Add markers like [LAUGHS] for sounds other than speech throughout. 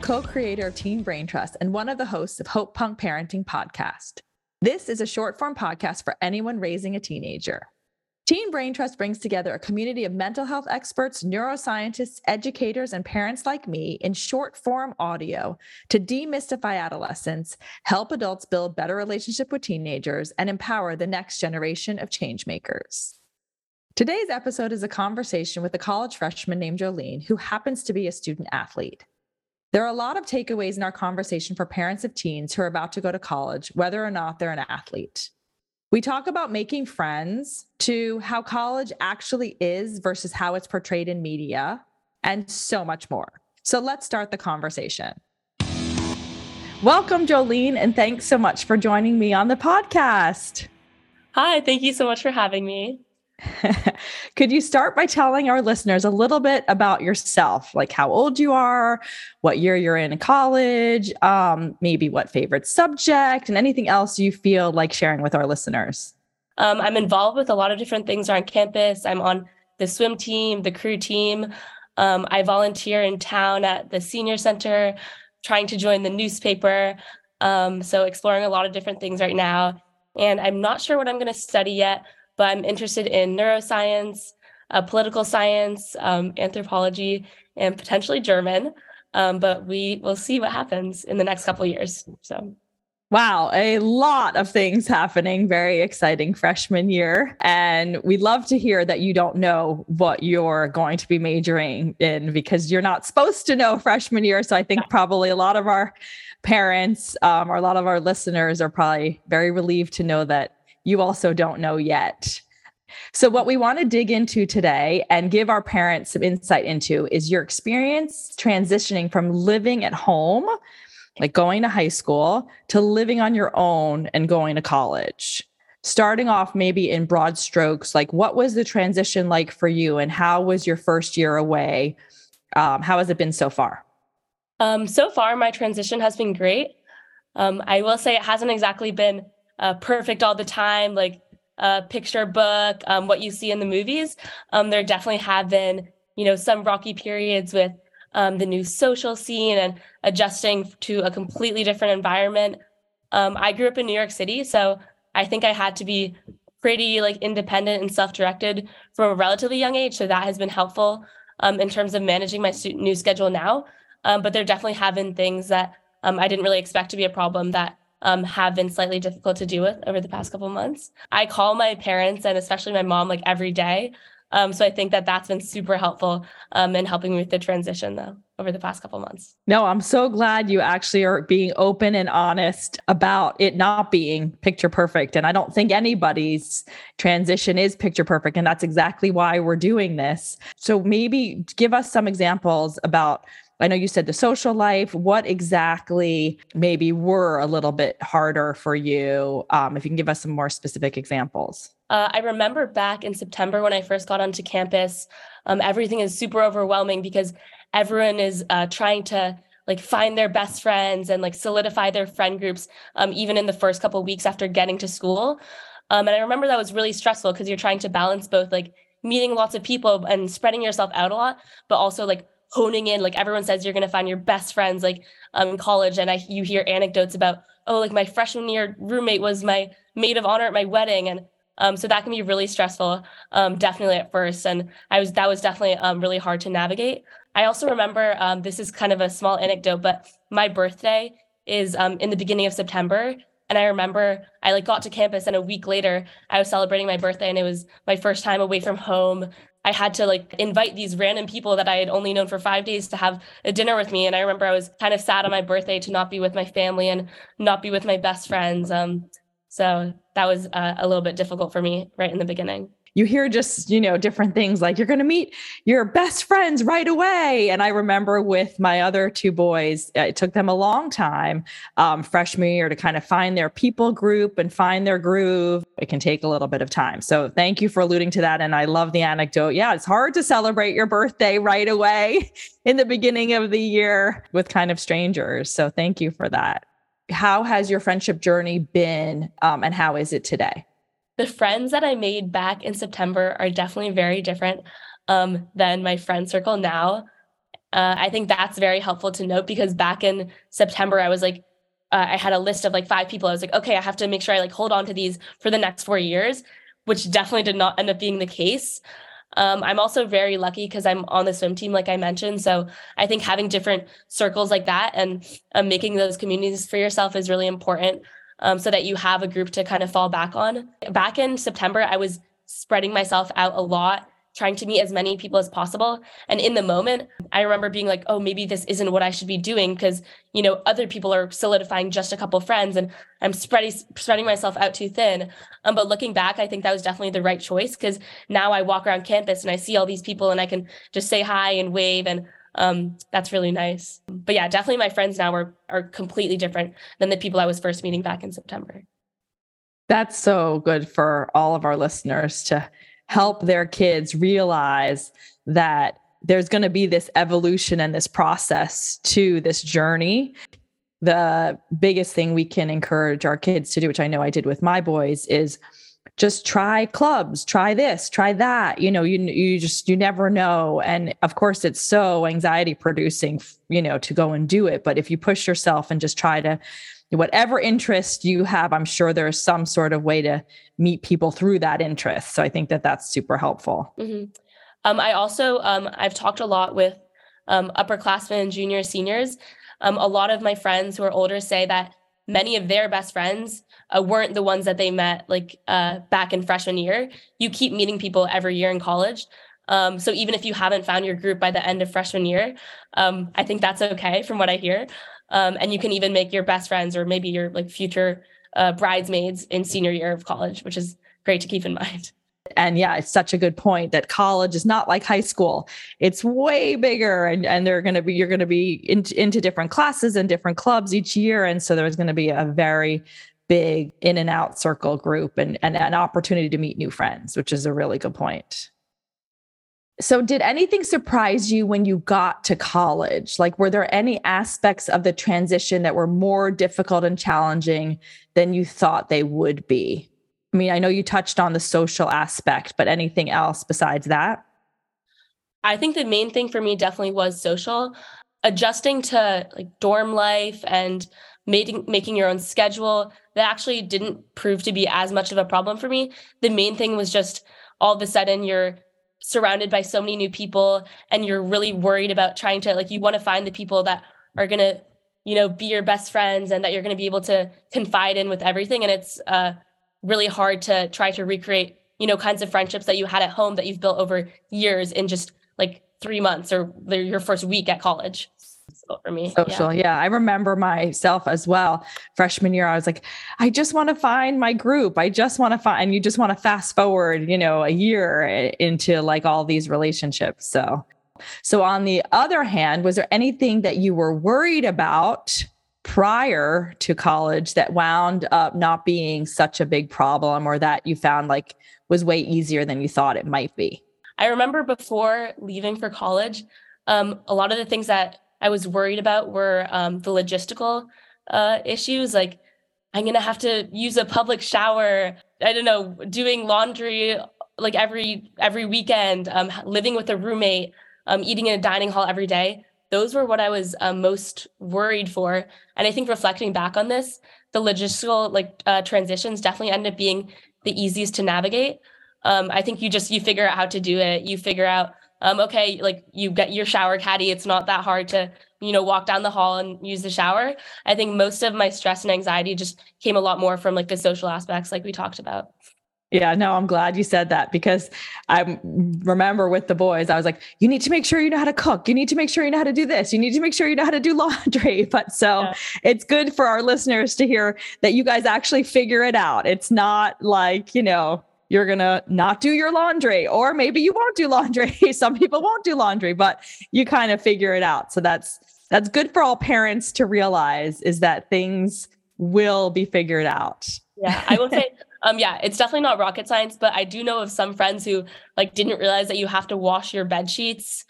Co creator of Teen Brain Trust and one of the hosts of Hope Punk Parenting Podcast. This is a short form podcast for anyone raising a teenager. Teen Brain Trust brings together a community of mental health experts, neuroscientists, educators, and parents like me in short form audio to demystify adolescence, help adults build better relationship with teenagers, and empower the next generation of changemakers. Today's episode is a conversation with a college freshman named Joline, who happens to be a student athlete. There are a lot of takeaways in our conversation for parents of teens who are about to go to college, whether or not they're an athlete. We talk about making friends to how college actually is versus how it's portrayed in media, and so much more. So let's start the conversation. Welcome, Joline, and thanks so much for joining me on the podcast. Hi, thank you so much for having me. [LAUGHS] Could you start by telling our listeners a little bit about yourself, like how old you are, what year you're in college, um, maybe what favorite subject, and anything else you feel like sharing with our listeners? Um, I'm involved with a lot of different things around campus. I'm on the swim team, the crew team. Um, I volunteer in town at the senior center, trying to join the newspaper. Um, so, exploring a lot of different things right now. And I'm not sure what I'm going to study yet but I'm interested in neuroscience, uh, political science, um, anthropology, and potentially German. Um, but we will see what happens in the next couple years. So. Wow, a lot of things happening. Very exciting freshman year. And we love to hear that you don't know what you're going to be majoring in because you're not supposed to know freshman year. So I think probably a lot of our parents um, or a lot of our listeners are probably very relieved to know that you also don't know yet. So, what we want to dig into today and give our parents some insight into is your experience transitioning from living at home, like going to high school, to living on your own and going to college. Starting off, maybe in broad strokes, like what was the transition like for you and how was your first year away? Um, how has it been so far? Um, so far, my transition has been great. Um, I will say it hasn't exactly been uh, perfect all the time, like uh, picture book, um, what you see in the movies. Um, there definitely have been, you know, some rocky periods with um, the new social scene and adjusting to a completely different environment. Um, I grew up in New York City, so I think I had to be pretty like independent and self-directed from a relatively young age. So that has been helpful um, in terms of managing my new schedule now. Um, but there definitely have been things that I didn't really expect to be a problem that um, have been slightly difficult to deal with over the past couple months. I call my parents and especially my mom like every day. Um, so I think that that's been super helpful um, in helping me with the transition though over the past couple months. No, I'm so glad you actually are being open and honest about it not being picture perfect. And I don't think anybody's transition is picture perfect. And that's exactly why we're doing this. So maybe give us some examples about I know you said the social life. What exactly maybe were a little bit harder for you? Um, if you can give us some more specific examples. Uh, I remember back in September when I first got onto campus, um, everything is super overwhelming because everyone is uh, trying to like find their best friends and like solidify their friend groups, um, even in the first couple weeks after getting to school. Um, and I remember that was really stressful because you're trying to balance both like meeting lots of people and spreading yourself out a lot, but also like honing in like everyone says you're going to find your best friends like um, in college and i you hear anecdotes about oh like my freshman year roommate was my maid of honor at my wedding and um, so that can be really stressful um, definitely at first and i was that was definitely um, really hard to navigate. I also remember um, this is kind of a small anecdote but my birthday is um, in the beginning of september and i remember i like got to campus and a week later i was celebrating my birthday and it was my first time away from home I had to like invite these random people that I had only known for five days to have a dinner with me. And I remember I was kind of sad on my birthday to not be with my family and not be with my best friends. Um, so that was uh, a little bit difficult for me right in the beginning you hear just, you know, different things like you're going to meet your best friends right away. And I remember with my other two boys, it took them a long time, um, freshman year, to kind of find their people group and find their groove. It can take a little bit of time. So thank you for alluding to that. And I love the anecdote. Yeah, it's hard to celebrate your birthday right away [LAUGHS] in the beginning of the year with kind of strangers. So thank you for that. How has your friendship journey been um, and how is it today? The friends that I made back in September are definitely very different um, than my friend circle now. uh, I think that's very helpful to note because back in September, I was like, uh, I had a list of like five people. I was like, okay, I have to make sure I like hold on to these for the next four years, which definitely did not end up being the case. Um, I'm also very lucky because I'm on the swim team, like I mentioned. So I think having different circles like that and um, making those communities for yourself is really important um, so that you have a group to kind of fall back on. Back in September, I was spreading myself out a lot trying to meet as many people as possible. And in the moment, I remember being like, oh, maybe this isn't what I should be doing because, you know, other people are solidifying just a couple friends and I'm spreading spreading myself out too thin. Um, but looking back, I think that was definitely the right choice because now I walk around campus and I see all these people and I can just say hi and wave and um, that's really nice. But yeah, definitely my friends now are are completely different than the people I was first meeting back in September. That's so good for all of our listeners to help their kids realize that there's going to be this evolution and this process to this journey. The biggest thing we can encourage our kids to do, which I know I did with my boys, is just try clubs, try this, try that. You know, you you just you never know. And of course, it's so anxiety producing, you know, to go and do it. But if you push yourself and just try to whatever interest you have, I'm sure there's some sort of way to meet people through that interest. So I think that that's super helpful. Mm-hmm. Um, I also um, I've talked a lot with um, upperclassmen juniors, seniors. Um, a lot of my friends who are older say that many of their best friends uh, weren't the ones that they met like uh, back in freshman year. You keep meeting people every year in college. Um, so even if you haven't found your group by the end of freshman year, um, I think that's okay from what I hear. Um, and you can even make your best friends or maybe your like future uh, bridesmaids in senior year of college, which is great to keep in [LAUGHS] mind. And yeah, it's such a good point that college is not like high school. It's way bigger and, and they're going to be, you're going to be in, into different classes and different clubs each year. And so there's going to be a very big in and out circle group and, and an opportunity to meet new friends, which is a really good point. So, did anything surprise you when you got to college? Like, were there any aspects of the transition that were more difficult and challenging than you thought they would be? I mean, I know you touched on the social aspect, but anything else besides that? I think the main thing for me definitely was social. Adjusting to like dorm life and making making your own schedule that actually didn't prove to be as much of a problem for me. The main thing was just all of a sudden you're surrounded by so many new people and you're really worried about trying to like you want to find the people that are going to you know be your best friends and that you're going to be able to confide in with everything and it's uh really hard to try to recreate you know kinds of friendships that you had at home that you've built over years in just like 3 months or your first week at college for me. Social. Yeah. yeah. I remember myself as well. Freshman year, I was like, I just want to find my group. I just want to find, and you just want to fast forward, you know, a year eh, into like all these relationships. So, so on the other hand, was there anything that you were worried about prior to college that wound up not being such a big problem or that you found like was way easier than you thought it might be? I remember before leaving for college, um, a lot of the things that I was worried about were um, the logistical uh, issues. Like, I'm gonna have to use a public shower. I don't know, doing laundry like every every weekend, um, living with a roommate, um, eating in a dining hall every day. Those were what I was um, most worried for. And I think reflecting back on this, the logistical like uh, transitions definitely ended up being the easiest to navigate. Um, I think you just you figure out how to do it. You figure out um, okay, like you get your shower caddy. It's not that hard to, you know, walk down the hall and use the shower. I think most of my stress and anxiety just came a lot more from like the social aspects, like we talked about. Yeah, no, I'm glad you said that because I remember with the boys, I was like, you need to make sure you know how to cook. You need to make sure you know how to do this. You need to make sure you know how to do [LAUGHS] laundry. But so yeah. it's good for our listeners to hear that you guys actually figure it out. It's not like, you know, you're going to not do your laundry or maybe you won't do laundry [LAUGHS] some people won't do laundry but you kind of figure it out so that's that's good for all parents to realize is that things will be figured out yeah i will say [LAUGHS] um yeah it's definitely not rocket science but i do know of some friends who like didn't realize that you have to wash your bed sheets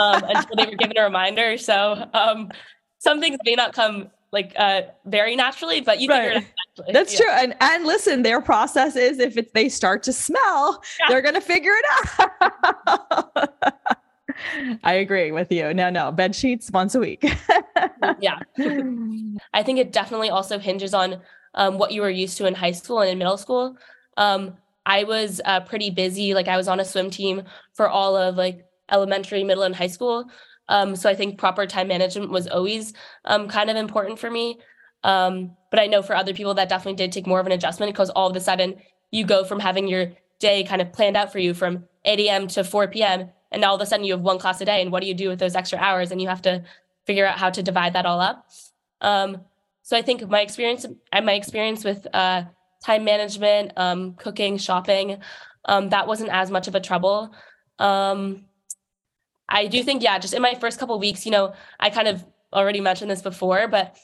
um, until they were given a reminder so um some things may not come like uh very naturally, but you right. figure it out. That's yeah. true. And and listen, their process is if it's, they start to smell, yeah. they're gonna figure it out. [LAUGHS] I agree with you. No, no, bed sheets once a week. yeah. [LAUGHS] I think it definitely also hinges on um, what you were used to in high school and in middle school. Um, I was uh, pretty busy. Like I was on a swim team for all of like elementary, middle, and high school. Um, so I think proper time management was always um, kind of important for me. Um, but I know for other people that definitely did take more of an adjustment because all of a sudden you go from having your day kind of planned out for you from 8 a.m. to 4 p.m. And all of a sudden you have one class a day. And what do you do with those extra hours? And you have to figure out how to divide that all up. Um, so I think my experience, my experience with uh, time management, um, cooking, shopping, um, that wasn't as much of a trouble. Um, I do think, yeah, just in my first couple weeks, you know, I kind of already mentioned this before, but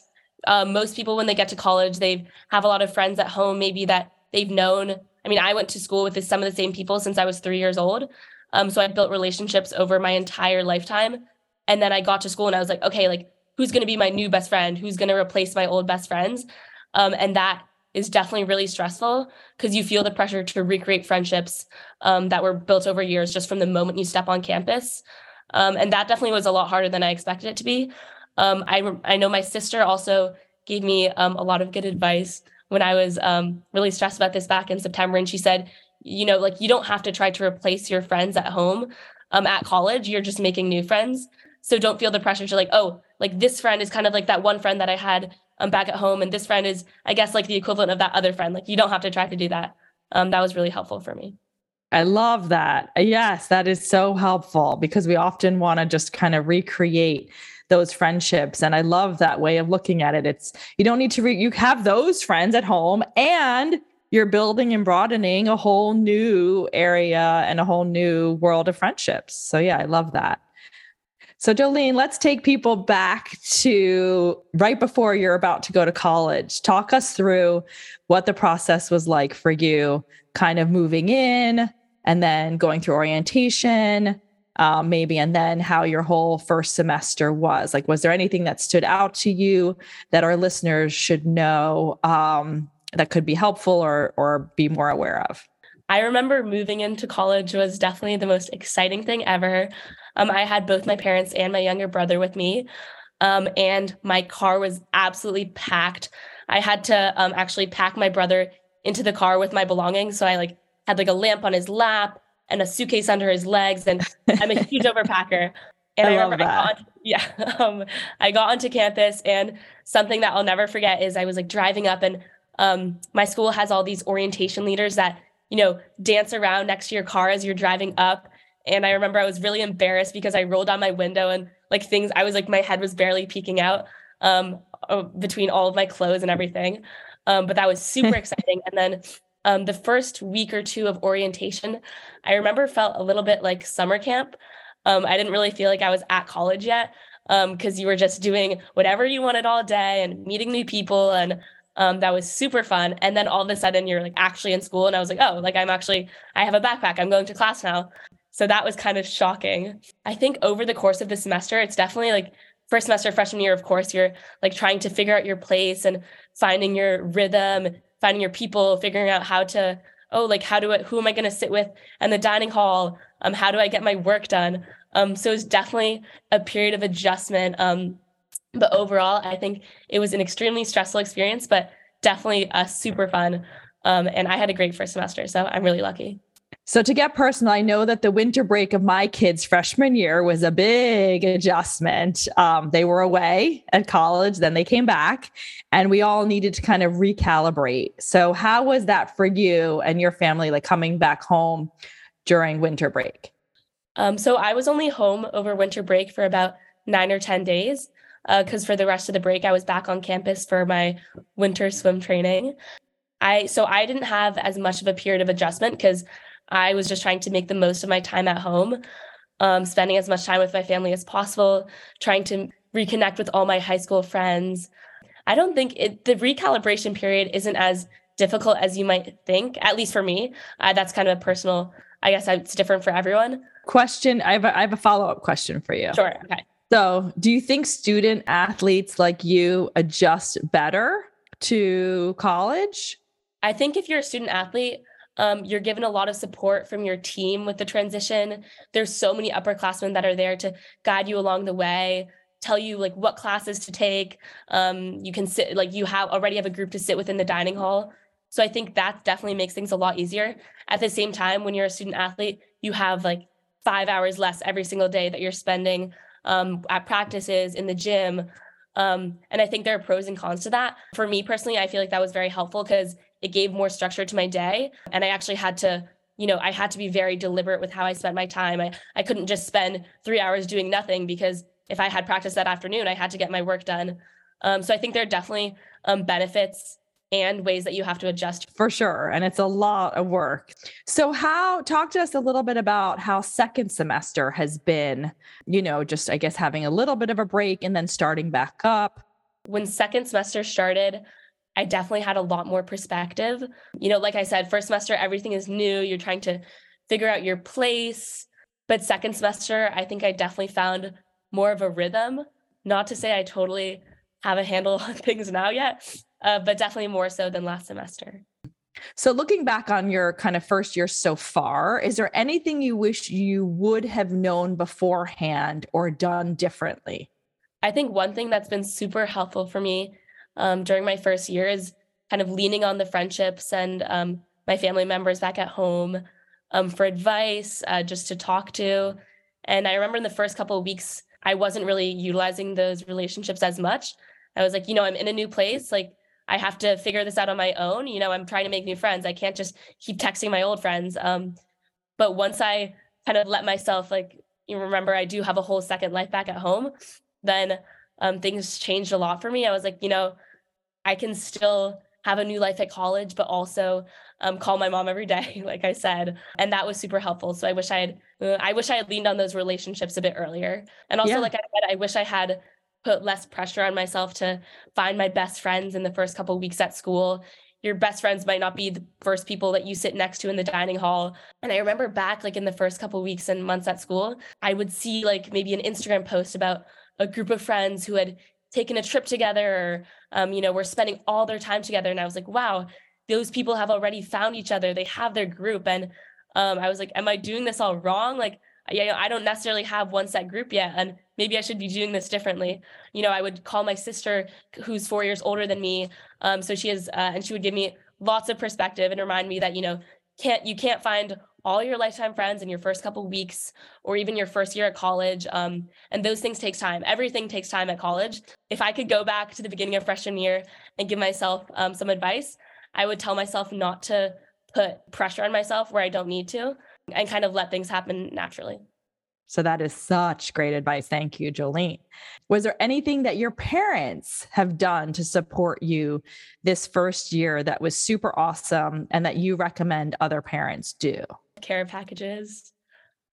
uh, most people when they get to college, they have a lot of friends at home, maybe that they've known. I mean, I went to school with this, some of the same people since I was three years old. Um, so I built relationships over my entire lifetime. And then I got to school and I was like, okay, like who's going to be my new best friend? Who's going to replace my old best friends? Um, and that is definitely really stressful because you feel the pressure to recreate friendships um, that were built over years just from the moment you step on campus. Um, and that definitely was a lot harder than I expected it to be. Um, I, I know my sister also gave me um, a lot of good advice when I was um, really stressed about this back in September. And she said, you know, like you don't have to try to replace your friends at home um, at college. You're just making new friends. So don't feel the pressure to like, oh, like this friend is kind of like that one friend that I had um, back at home. And this friend is, I guess, like the equivalent of that other friend. Like you don't have to try to do that. Um, that was really helpful for me. I love that. Yes, that is so helpful because we often want to just kind of recreate those friendships and I love that way of looking at it. It's you don't need to re- you have those friends at home and you're building and broadening a whole new area and a whole new world of friendships. So yeah, I love that. So, Joline, let's take people back to right before you're about to go to college. Talk us through what the process was like for you, kind of moving in and then going through orientation, um, maybe, and then how your whole first semester was. Like, was there anything that stood out to you that our listeners should know um, that could be helpful or or be more aware of? I remember moving into college was definitely the most exciting thing ever. Um, I had both my parents and my younger brother with me, um, and my car was absolutely packed. I had to um, actually pack my brother into the car with my belongings. So I like had like a lamp on his lap and a suitcase under his legs, and I'm a huge [LAUGHS] overpacker. And I, I remember I got on, [LAUGHS] yeah, um, I got onto campus, and something that I'll never forget is I was like driving up, and um, my school has all these orientation leaders that you know dance around next to your car as you're driving up and I remember I was really embarrassed because I rolled down my window and like things, I was like, my head was barely peeking out um, between all of my clothes and everything. Um, but that was super [LAUGHS] exciting. And then um, the first week or two of orientation, I remember felt a little bit like summer camp. Um, I didn't really feel like I was at college yet because um, you were just doing whatever you wanted all day and meeting new people and um, that was super fun. And then all of a sudden you're like actually in school. And I was like, oh, like I'm actually, I have a backpack. I'm going to class now. So that was kind of shocking. I think over the course of the semester, it's definitely like first semester, freshman year, of course, you're like trying to figure out your place and finding your rhythm, finding your people, figuring out how to, oh, like how do I, who am I going to sit with in the dining hall? Um, how do I get my work done? Um, so it's definitely a period of adjustment. Um, but overall, I think it was an extremely stressful experience, but definitely uh, super fun. Um, and I had a great first semester, so I'm really lucky. So, to get personal, I know that the winter break of my kids' freshman year was a big adjustment. Um, they were away at college, then they came back, and we all needed to kind of recalibrate. So, how was that for you and your family, like coming back home during winter break? Um, so, I was only home over winter break for about nine or 10 days because uh, for the rest of the break, I was back on campus for my winter swim training. I so I didn't have as much of a period of adjustment because I was just trying to make the most of my time at home, um, spending as much time with my family as possible, trying to reconnect with all my high school friends. I don't think it, the recalibration period isn't as difficult as you might think, at least for me. Uh, that's kind of a personal, I guess it's different for everyone. Question I have a, I have a follow up question for you. Sure. Okay. So, do you think student athletes like you adjust better to college? I think if you're a student athlete, Um, you're given a lot of support from your team with the transition. There's so many upperclassmen that are there to guide you along the way, tell you like what classes to take. Um, you can sit like you have already have a group to sit within the dining hall. So I think that definitely makes things a lot easier. At the same time, when you're a student athlete, you have like five hours less every single day that you're spending um, at practices in the gym. Um, and I think there are pros and cons to that. For me personally, I feel like that was very helpful because it gave more structure to my day. And I actually had to, you know, I had to be very deliberate with how I spent my time. I, I couldn't just spend three hours doing nothing because if I had practice that afternoon, I had to get my work done. Um, so I think there are definitely um, benefits and ways that you have to adjust. For sure. And it's a lot of work. So, how, talk to us a little bit about how second semester has been, you know, just I guess having a little bit of a break and then starting back up. When second semester started, I definitely had a lot more perspective. You know, like I said, first semester, everything is new. You're trying to figure out your place. But second semester, I think I definitely found more of a rhythm. Not to say I totally have a handle [LAUGHS] on things now yet, uh, but definitely more so than last semester. So, looking back on your kind of first year so far, is there anything you wish you would have known beforehand or done differently? I think one thing that's been super helpful for me um, during my first year is kind of leaning on the friendships and um, my family members back at home um, for advice, uh, just to talk to. And I remember in the first couple of weeks, I wasn't really utilizing those relationships as much. I was like, you know, I'm in a new place. Like, I have to figure this out on my own. You know, I'm trying to make new friends. I can't just keep texting my old friends. Um, but once I kind of let myself like you remember I do have a whole second life back at home, then um, things changed a lot for me. I was like, you know, I can still have a new life at college, but also um, call my mom every day, [LAUGHS] like I said, and that was super helpful. So I wish I had, uh, I wish I had leaned on those relationships a bit earlier. And also, yeah. like I said, I wish I had put less pressure on myself to find my best friends in the first couple weeks at school your best friends might not be the first people that you sit next to in the dining hall. And I remember back like in the first couple weeks and months at school, I would see like maybe an Instagram post about a group of friends who had taken a trip together or um, you know, were spending all their time together. And I was like, wow, those people have already found each other. They have their group. And um, I was like, am I doing this all wrong? Like yeah, I don't necessarily have one set group yet, and maybe I should be doing this differently. You know, I would call my sister, who's four years older than me, um, so she is, uh, and she would give me lots of perspective and remind me that you know, can't you can't find all your lifetime friends in your first couple weeks or even your first year at college, um, and those things takes time. Everything takes time at college. If I could go back to the beginning of freshman year and give myself um, some advice, I would tell myself not to put pressure on myself where I don't need to and kind of let things happen naturally. So that is such great advice. Thank you, Joline. Was there anything that your parents have done to support you this first year that was super awesome and that you recommend other parents do? Care packages.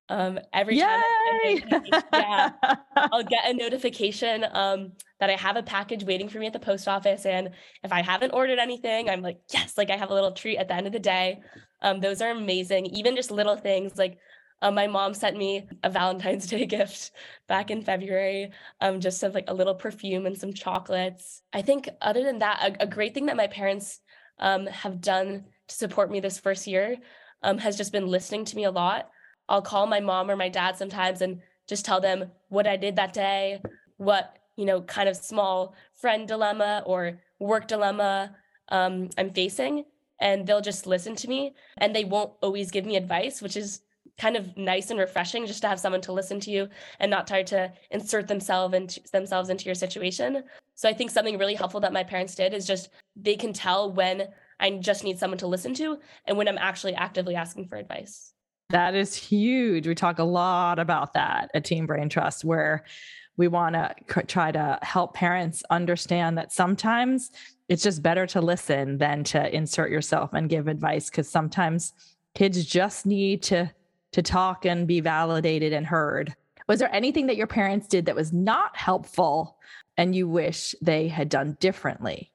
Um, every Yay! time I, yeah, I'll [LAUGHS] get a notification um, that I have a package waiting for me at the post office. And if I haven't ordered anything, I'm like, yes, like I have a little treat at the end of the day. Um, those are amazing. Even just little things like um, my mom sent me a Valentine's [LAUGHS] Day gift back in February, um, just of like a little perfume and some chocolates. I think other than that, a, a great thing that my parents um, have done to support me this first year um, has just been listening to me a lot. I'll call my mom or my dad sometimes and just tell them what I did that day, what you know, kind of small friend dilemma or work dilemma um, I'm facing, and they'll just listen to me and they won't always give me advice, which is kind of nice and refreshing just to have someone to listen to you and not try to insert themselves into themselves into your situation. So I think something really helpful that my parents did is just they can tell when I just need someone to listen to and when I'm actually actively asking for advice. That is huge. We talk a lot about that at Teen Brain Trust where we want to try to help parents understand that sometimes it's just better to listen than to insert yourself and give advice because sometimes kids just need to to talk and be validated and heard was there anything that your parents did that was not helpful and you wish they had done differently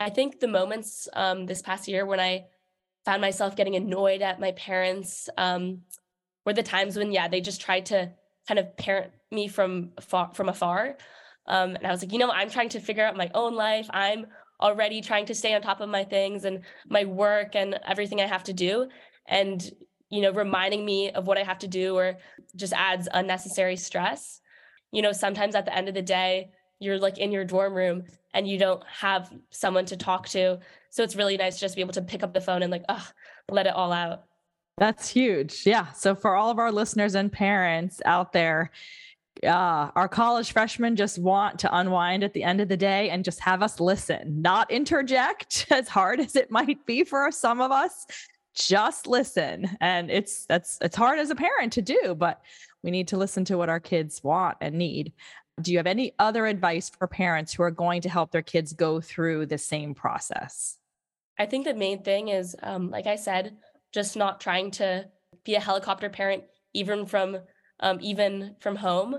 i think the moments um, this past year when i found myself getting annoyed at my parents um, were the times when yeah they just tried to kind of parent me from far, from afar um, and i was like you know i'm trying to figure out my own life i'm already trying to stay on top of my things and my work and everything I have to do. And, you know, reminding me of what I have to do or just adds unnecessary stress. You know, sometimes at the end of the day, you're like in your dorm room and you don't have someone to talk to. So it's really nice just to be able to pick up the phone and like, oh, let it all out. That's huge. Yeah. So for all of our listeners and parents out there, uh, our college freshmen just want to unwind at the end of the day and just have us listen, not interject [LAUGHS] as hard as it might be for some of us. Just listen. And it's that's it's hard as a parent to do, but we need to listen to what our kids want and need. Do you have any other advice for parents who are going to help their kids go through the same process? I think the main thing is, um, like I said, just not trying to be a helicopter parent, even from um, even from home.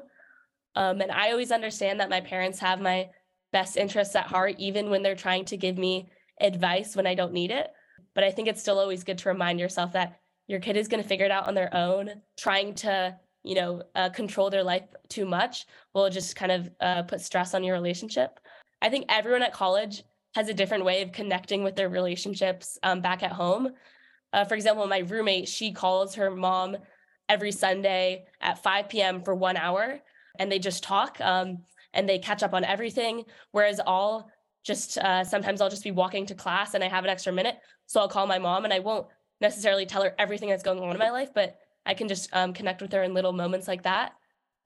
Um, and I always understand that my parents have my best interests at heart, even when they're trying to give me advice when I don't need it. But I think it's still always good to remind yourself that your kid is going to figure it out on their own. Trying to you know, uh, control their life too much will just kind of uh, put stress on your relationship. I think everyone at college has a different way of connecting with their relationships um, back at home. Uh, for example, my roommate, she calls her mom every Sunday at 5 p.m. for one hour and they just talk um, and they catch up on everything. Whereas I'll just uh, sometimes I'll just be walking to class and I have an extra minute. So I'll call my mom and I won't necessarily tell her everything that's going on in my life, but I can just um, connect with her in little moments like that.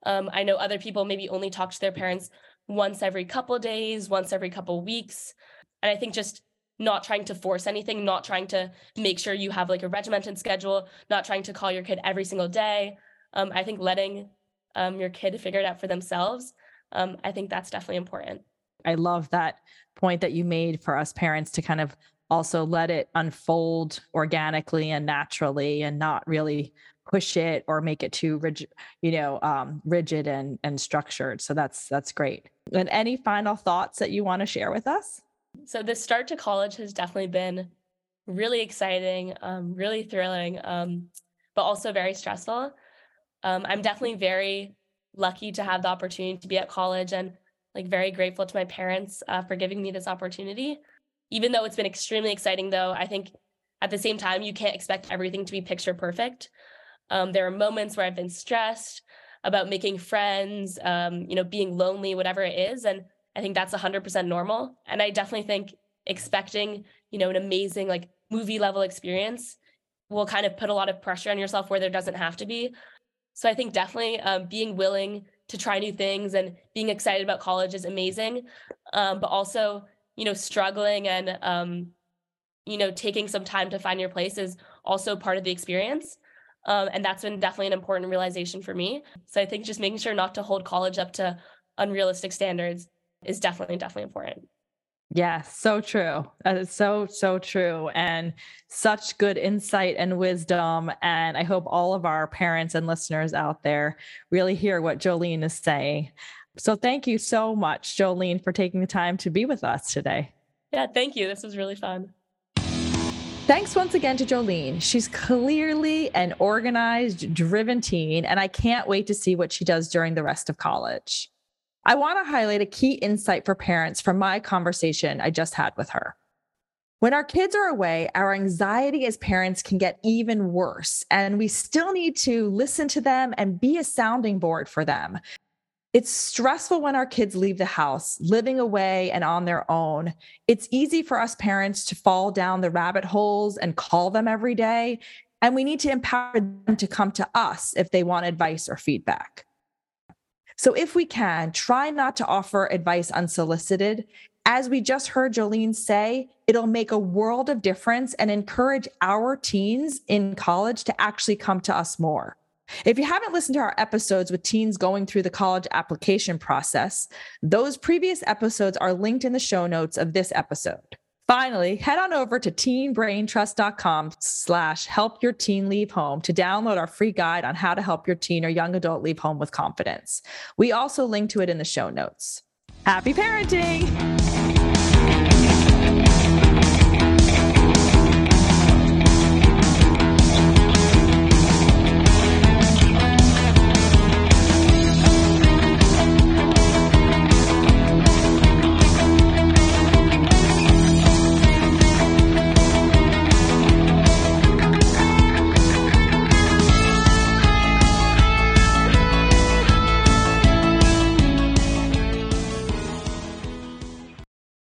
Um, I know other people maybe only talk to their parents once every couple days, once every couple weeks. And I think just not trying to force anything, not trying to make sure you have like a regimented schedule, not trying to call your kid every single day. Um, I think letting um, your kid figure it out for themselves, um, I think that's definitely important. I love that point that you made for us parents to kind of also let it unfold organically and naturally and not really push it or make it too rigid, you know, um, rigid and and structured. So that's that's great. And any final thoughts that you want to share with us? So the start to college has definitely been really exciting, um, really thrilling, um, but also very stressful. Um, I'm definitely very lucky to have the opportunity to be at college and like very grateful to my parents uh, for giving me this opportunity. Even though it's been extremely exciting, though, I think at the same time you can't expect everything to be picture perfect. Um, there are moments where I've been stressed about making friends, um, you know, being lonely, whatever it is. And I think that's 100% normal. And I definitely think expecting, you know, an amazing like movie level experience will kind of put a lot of pressure on yourself where there doesn't have to be. So I think definitely um, being willing to try new things and being excited about college is amazing. Um, but also, you know, struggling and, um, you know, taking some time to find your place is also part of the experience. Um, and that's been definitely an important realization for me. So I think just making sure not to hold college up to unrealistic standards is definitely, definitely important. Yes, so true. Is so, so true. And such good insight and wisdom. And I hope all of our parents and listeners out there really hear what Joline is saying. So thank you so much, Joline, for taking the time to be with us today. Yeah, thank you. This was really fun. Thanks once again to Joline. She's clearly an organized, driven teen, and I can't wait to see what she does during the rest of college. I want to highlight a key insight for parents from my conversation I just had with her. When our kids are away, our anxiety as parents can get even worse, and we still need to listen to them and be a sounding board for them. It's stressful when our kids leave the house, living away and on their own. It's easy for us parents to fall down the rabbit holes and call them every day. And we need to empower them to come to us if they want advice or feedback. So, if we can, try not to offer advice unsolicited. As we just heard Joline say, it'll make a world of difference and encourage our teens in college to actually come to us more. If you haven't listened to our episodes with teens going through the college application process, those previous episodes are linked in the show notes of this episode. Finally, head on over to teenbraintrust.com slash help your teen leave home to download our free guide on how to help your teen or young adult leave home with confidence. We also link to it in the show notes. Happy parenting!